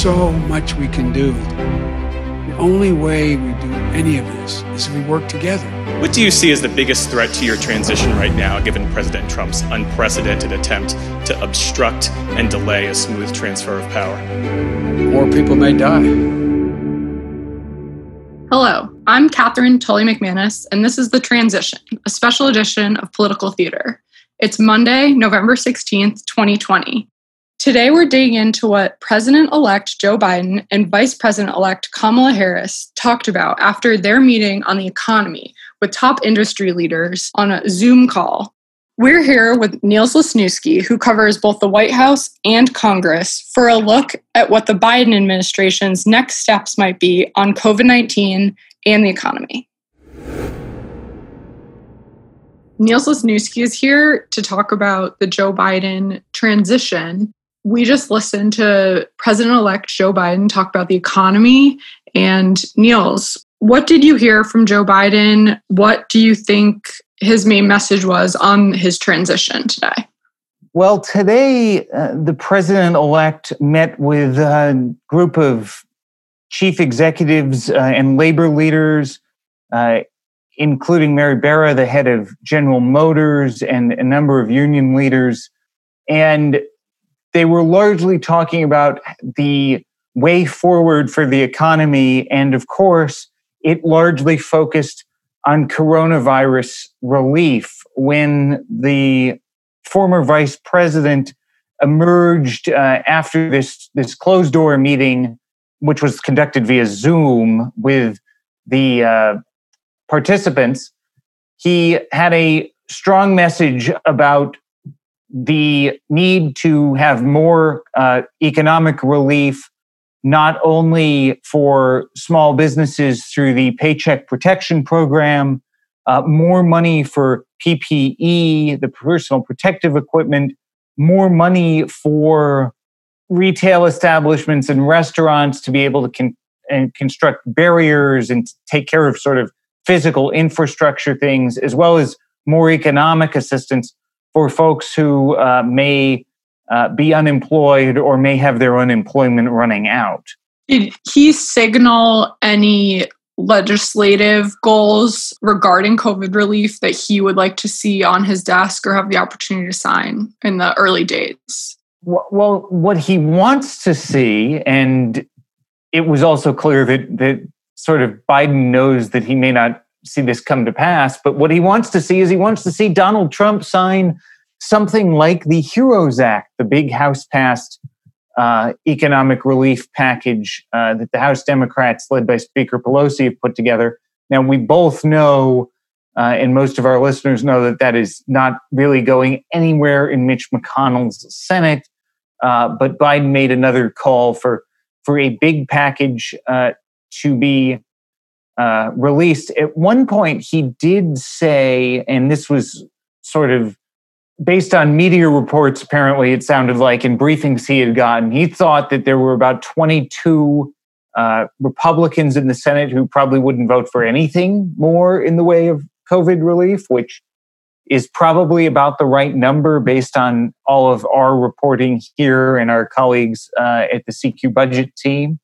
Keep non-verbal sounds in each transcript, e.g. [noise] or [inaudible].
so much we can do. The only way we do any of this is if we work together. What do you see as the biggest threat to your transition right now, given President Trump's unprecedented attempt to obstruct and delay a smooth transfer of power? More people may die. Hello, I'm Katherine Tully McManus, and this is The Transition, a special edition of Political Theater. It's Monday, November 16th, 2020. Today, we're digging into what President elect Joe Biden and Vice President elect Kamala Harris talked about after their meeting on the economy with top industry leaders on a Zoom call. We're here with Niels Lesniewski, who covers both the White House and Congress, for a look at what the Biden administration's next steps might be on COVID 19 and the economy. Niels Lesniewski is here to talk about the Joe Biden transition we just listened to President elect Joe Biden talk about the economy. And Niels, what did you hear from Joe Biden? What do you think his main message was on his transition today? Well, today, uh, the president elect met with a group of chief executives uh, and labor leaders, uh, including Mary Barra, the head of General Motors, and a number of union leaders. And they were largely talking about the way forward for the economy. And of course, it largely focused on coronavirus relief when the former vice president emerged uh, after this, this closed door meeting, which was conducted via Zoom with the uh, participants. He had a strong message about the need to have more uh, economic relief, not only for small businesses through the Paycheck Protection Program, uh, more money for PPE, the personal protective equipment, more money for retail establishments and restaurants to be able to con- and construct barriers and take care of sort of physical infrastructure things, as well as more economic assistance for folks who uh, may uh, be unemployed or may have their unemployment running out. Did he signal any legislative goals regarding COVID relief that he would like to see on his desk or have the opportunity to sign in the early days? Well, what he wants to see, and it was also clear that that sort of Biden knows that he may not see this come to pass. But what he wants to see is he wants to see Donald Trump sign something like the HEROES Act, the big House passed uh, economic relief package uh, that the House Democrats, led by Speaker Pelosi, have put together. Now, we both know, uh, and most of our listeners know, that that is not really going anywhere in Mitch McConnell's Senate. Uh, but Biden made another call for, for a big package uh, to be uh, released. At one point, he did say, and this was sort of based on media reports, apparently it sounded like in briefings he had gotten, he thought that there were about 22 uh, Republicans in the Senate who probably wouldn't vote for anything more in the way of COVID relief, which is probably about the right number based on all of our reporting here and our colleagues uh, at the CQ budget team.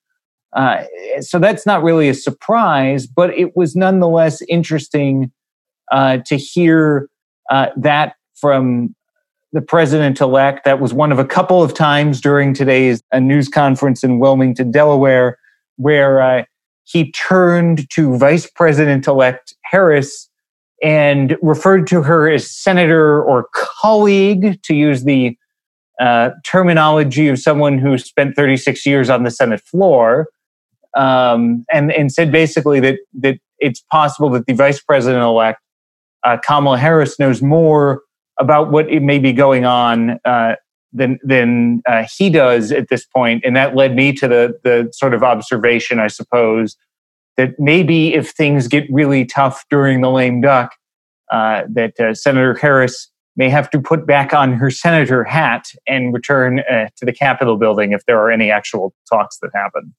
Uh, so that's not really a surprise, but it was nonetheless interesting uh, to hear uh, that from the president elect. That was one of a couple of times during today's uh, news conference in Wilmington, Delaware, where uh, he turned to Vice President elect Harris and referred to her as senator or colleague, to use the uh, terminology of someone who spent 36 years on the Senate floor um, and and said basically that that it's possible that the vice president elect uh, Kamala Harris knows more about what it may be going on uh, than than uh, he does at this point, and that led me to the the sort of observation, I suppose, that maybe if things get really tough during the lame duck, uh, that uh, Senator Harris may have to put back on her senator hat and return uh, to the Capitol building if there are any actual talks that happen.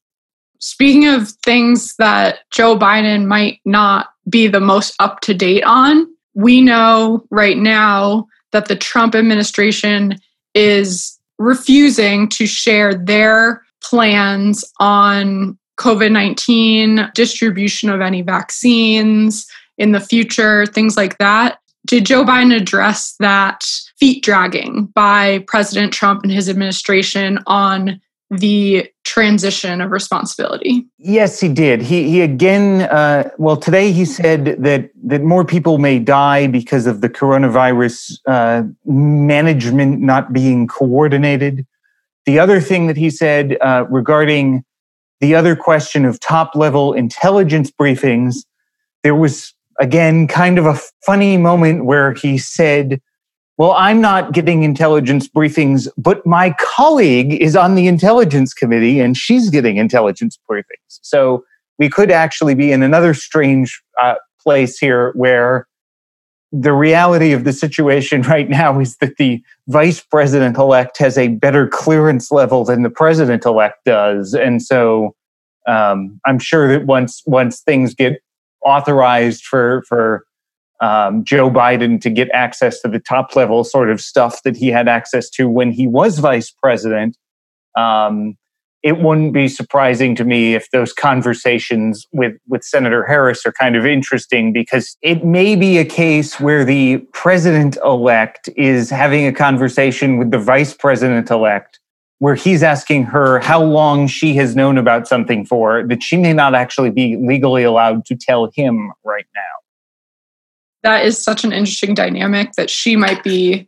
Speaking of things that Joe Biden might not be the most up to date on, we know right now that the Trump administration is refusing to share their plans on COVID 19, distribution of any vaccines in the future, things like that. Did Joe Biden address that feet dragging by President Trump and his administration on the transition of responsibility? Yes, he did. He he again. Uh, well, today he said that that more people may die because of the coronavirus uh, management not being coordinated. The other thing that he said uh, regarding the other question of top level intelligence briefings, there was again kind of a funny moment where he said well, I'm not getting intelligence briefings, but my colleague is on the intelligence committee and she's getting intelligence briefings. So we could actually be in another strange uh, place here where the reality of the situation [laughs] right now is that the vice president elect has a better clearance level than the president elect does. And so um, I'm sure that once once things get authorized for for um, Joe Biden to get access to the top level sort of stuff that he had access to when he was vice president. Um, it wouldn't be surprising to me if those conversations with, with Senator Harris are kind of interesting because it may be a case where the president elect is having a conversation with the vice president elect where he's asking her how long she has known about something for that she may not actually be legally allowed to tell him right now that is such an interesting dynamic that she might be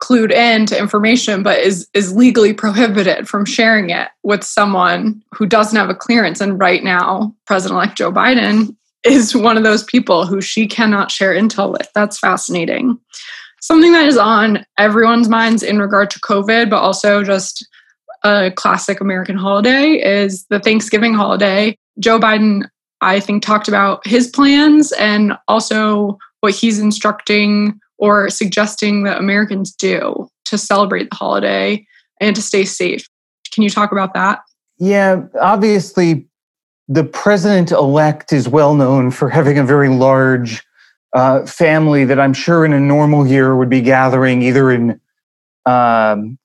clued in to information but is is legally prohibited from sharing it with someone who doesn't have a clearance. And right now president-elect joe biden is one of those people who she cannot share intel with. That's fascinating. Something that is on everyone's minds in regard to covid but also just a classic american holiday is the thanksgiving holiday. Joe biden i think talked about his plans and also what he's instructing or suggesting that Americans do to celebrate the holiday and to stay safe. Can you talk about that? Yeah, obviously, the president elect is well known for having a very large uh, family that I'm sure in a normal year would be gathering either in um,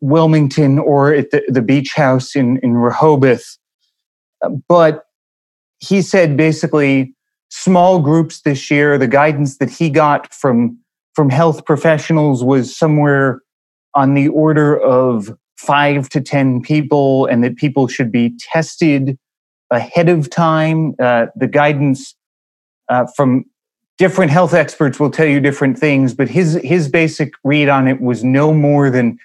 Wilmington or at the, the beach house in, in Rehoboth. But he said basically, small groups this year. The guidance that he got from from health professionals was somewhere on the order of five to ten people, and that people should be tested ahead of time. Uh, the guidance uh, from different health experts will tell you different things, but his his basic read on it was no more than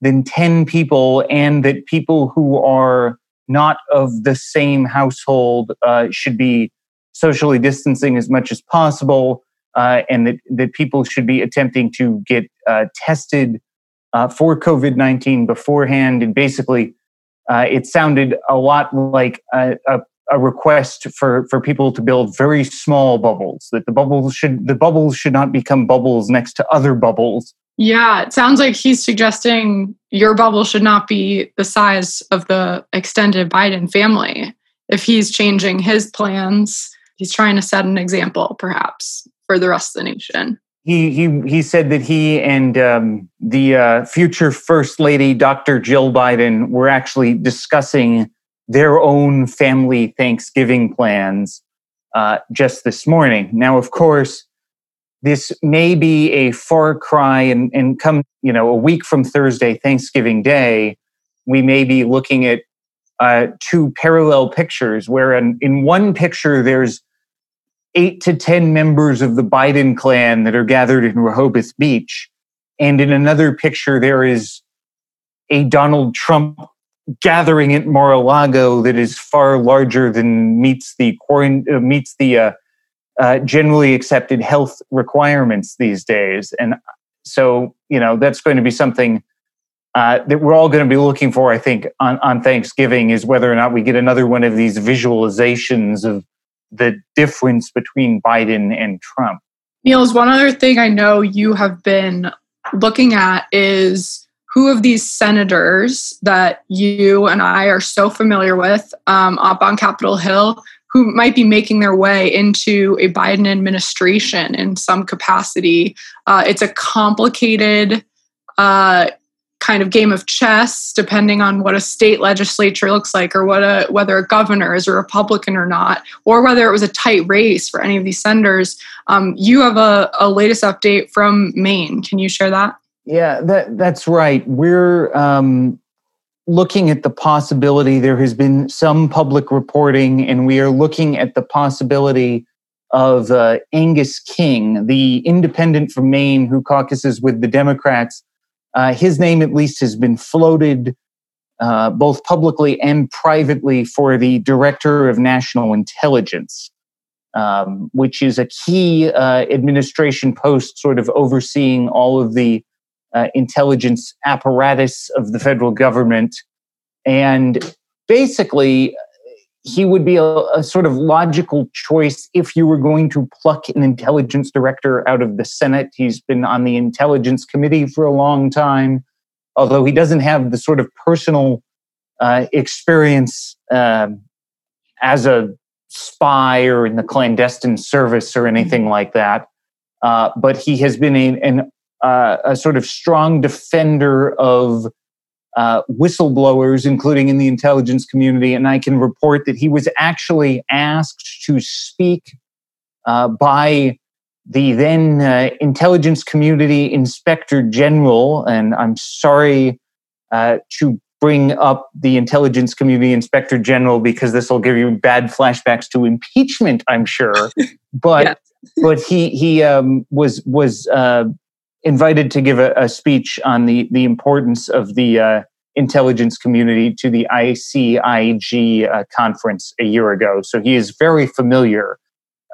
than 10 people and that people who are not of the same household uh, should be socially distancing as much as possible, uh, and that, that people should be attempting to get uh, tested uh, for COVID 19 beforehand. And basically, uh, it sounded a lot like a, a, a, request for, for people to build very small bubbles, that the bubbles should the bubbles should not become bubbles next to other bubbles. Yeah, it sounds like he's suggesting your bubble should not be the size of the extended Biden family. If he's changing his plans, he's trying to set an example, perhaps, for the rest of the nation. He he he said that he and um, the uh, future First Lady, Dr. Jill Biden, were actually discussing their own family Thanksgiving plans uh, just this morning. Now, of course, this may be a far cry, and, and come you know a week from Thursday, Thanksgiving Day, we may be looking at uh, two parallel pictures where in, in one picture there's eight to 10 members of the Biden clan that are gathered in Rehoboth Beach. And in another picture, there is a Donald Trump gathering at Mar-a-Lago that is far larger than meets the uh, meets the uh, uh, generally accepted health requirements these days. And so, you know, that's going to be something uh, that we're all going to be looking for, I think, on, on Thanksgiving is whether or not we get another one of these visualizations of the difference between Biden and Trump. Niels, one other thing I know you have been looking at is who of these senators that you and I are so familiar with um, up on Capitol Hill who might be making their way into a Biden administration in some capacity. Uh, it's a complicated uh, kind of game of chess depending on what a state legislature looks like or what a whether a governor is a republican or not or whether it was a tight race for any of these senators. Um, you have a, a latest update from maine. Can you share that? Yeah that, that's right. We're um, looking at the possibility there has been some public reporting and we are looking at the possibility of uh, angus king the independent from maine who caucuses with the democrats. Uh, his name, at least, has been floated uh, both publicly and privately for the Director of National Intelligence, um, which is a key uh, administration post, sort of overseeing all of the uh, intelligence apparatus of the federal government. And basically, he would be a, a, sort of logical choice if you were going to pluck an intelligence director out of the Senate. He's been on the intelligence committee for a long time, although he doesn't have the sort of personal uh, experience uh, as a spy or in the clandestine service or anything like that. Uh, but he has been a, an, uh, a sort of strong defender of uh, whistleblowers, including in the intelligence community, and I can report that he was actually asked to speak uh, by the then uh, intelligence community inspector general. And I'm sorry uh, to bring up the intelligence community inspector general because this will give you bad flashbacks to impeachment, I'm sure. [laughs] But yes. but he he um, was was uh, invited to give a, a, speech on the the importance of the uh, intelligence community to the ICIG uh, conference a year ago. So he is very familiar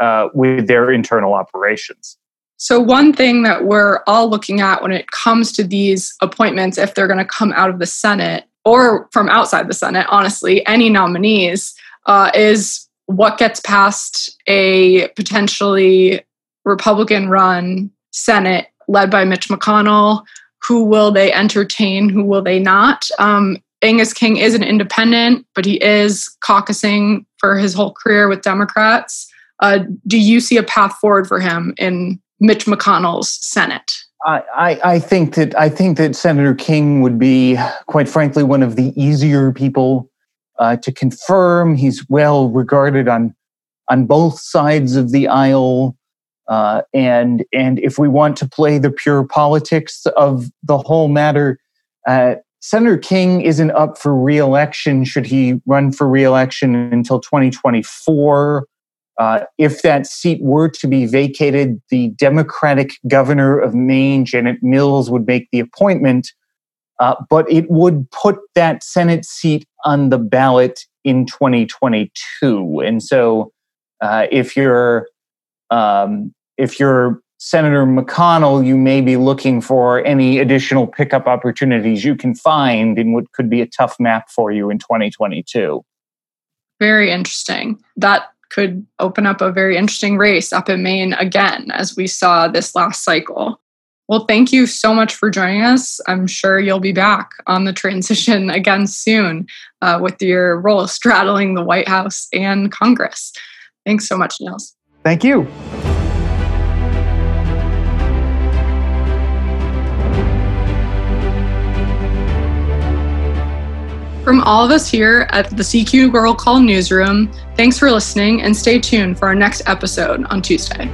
uh, with their internal operations. So, one thing that we're all looking at when it comes to these appointments, if they're going to come out of the Senate or from outside the Senate, honestly, any nominees, uh, is what gets past a potentially Republican run Senate led by Mitch McConnell. Who will they entertain? Who will they not? Um, Angus King is an independent, but he is caucusing for his whole career with Democrats. Uh, do you see a path forward for him in Mitch McConnell's Senate? I, I, think that I think that Senator King would be, quite frankly, one of the easier people uh, to confirm. He's well regarded on on both sides of the aisle. Uh, and and if we want to play the pure politics of the whole matter, uh, Senator King isn't up for reelection. Should he run for reelection until 2024? Uh, if that seat were to be vacated, the Democratic governor of Maine, Janet Mills, would make the appointment. Uh, but it would put that Senate seat on the ballot in 2022. And so, uh, if you're um, if you're Senator McConnell, you may be looking for any additional pickup opportunities you can find in what could be a tough map for you in 2022. Very interesting. That could open up a very interesting race up in Maine again, as we saw this last cycle. Well, thank you so much for joining us. I'm sure you'll be back on the transition [laughs] again soon uh, with your role straddling the White House and Congress. Thanks so much, Niels. Thank you. From all of us here at the CQ Roll Call Newsroom, thanks for listening and stay tuned for our next episode on Tuesday.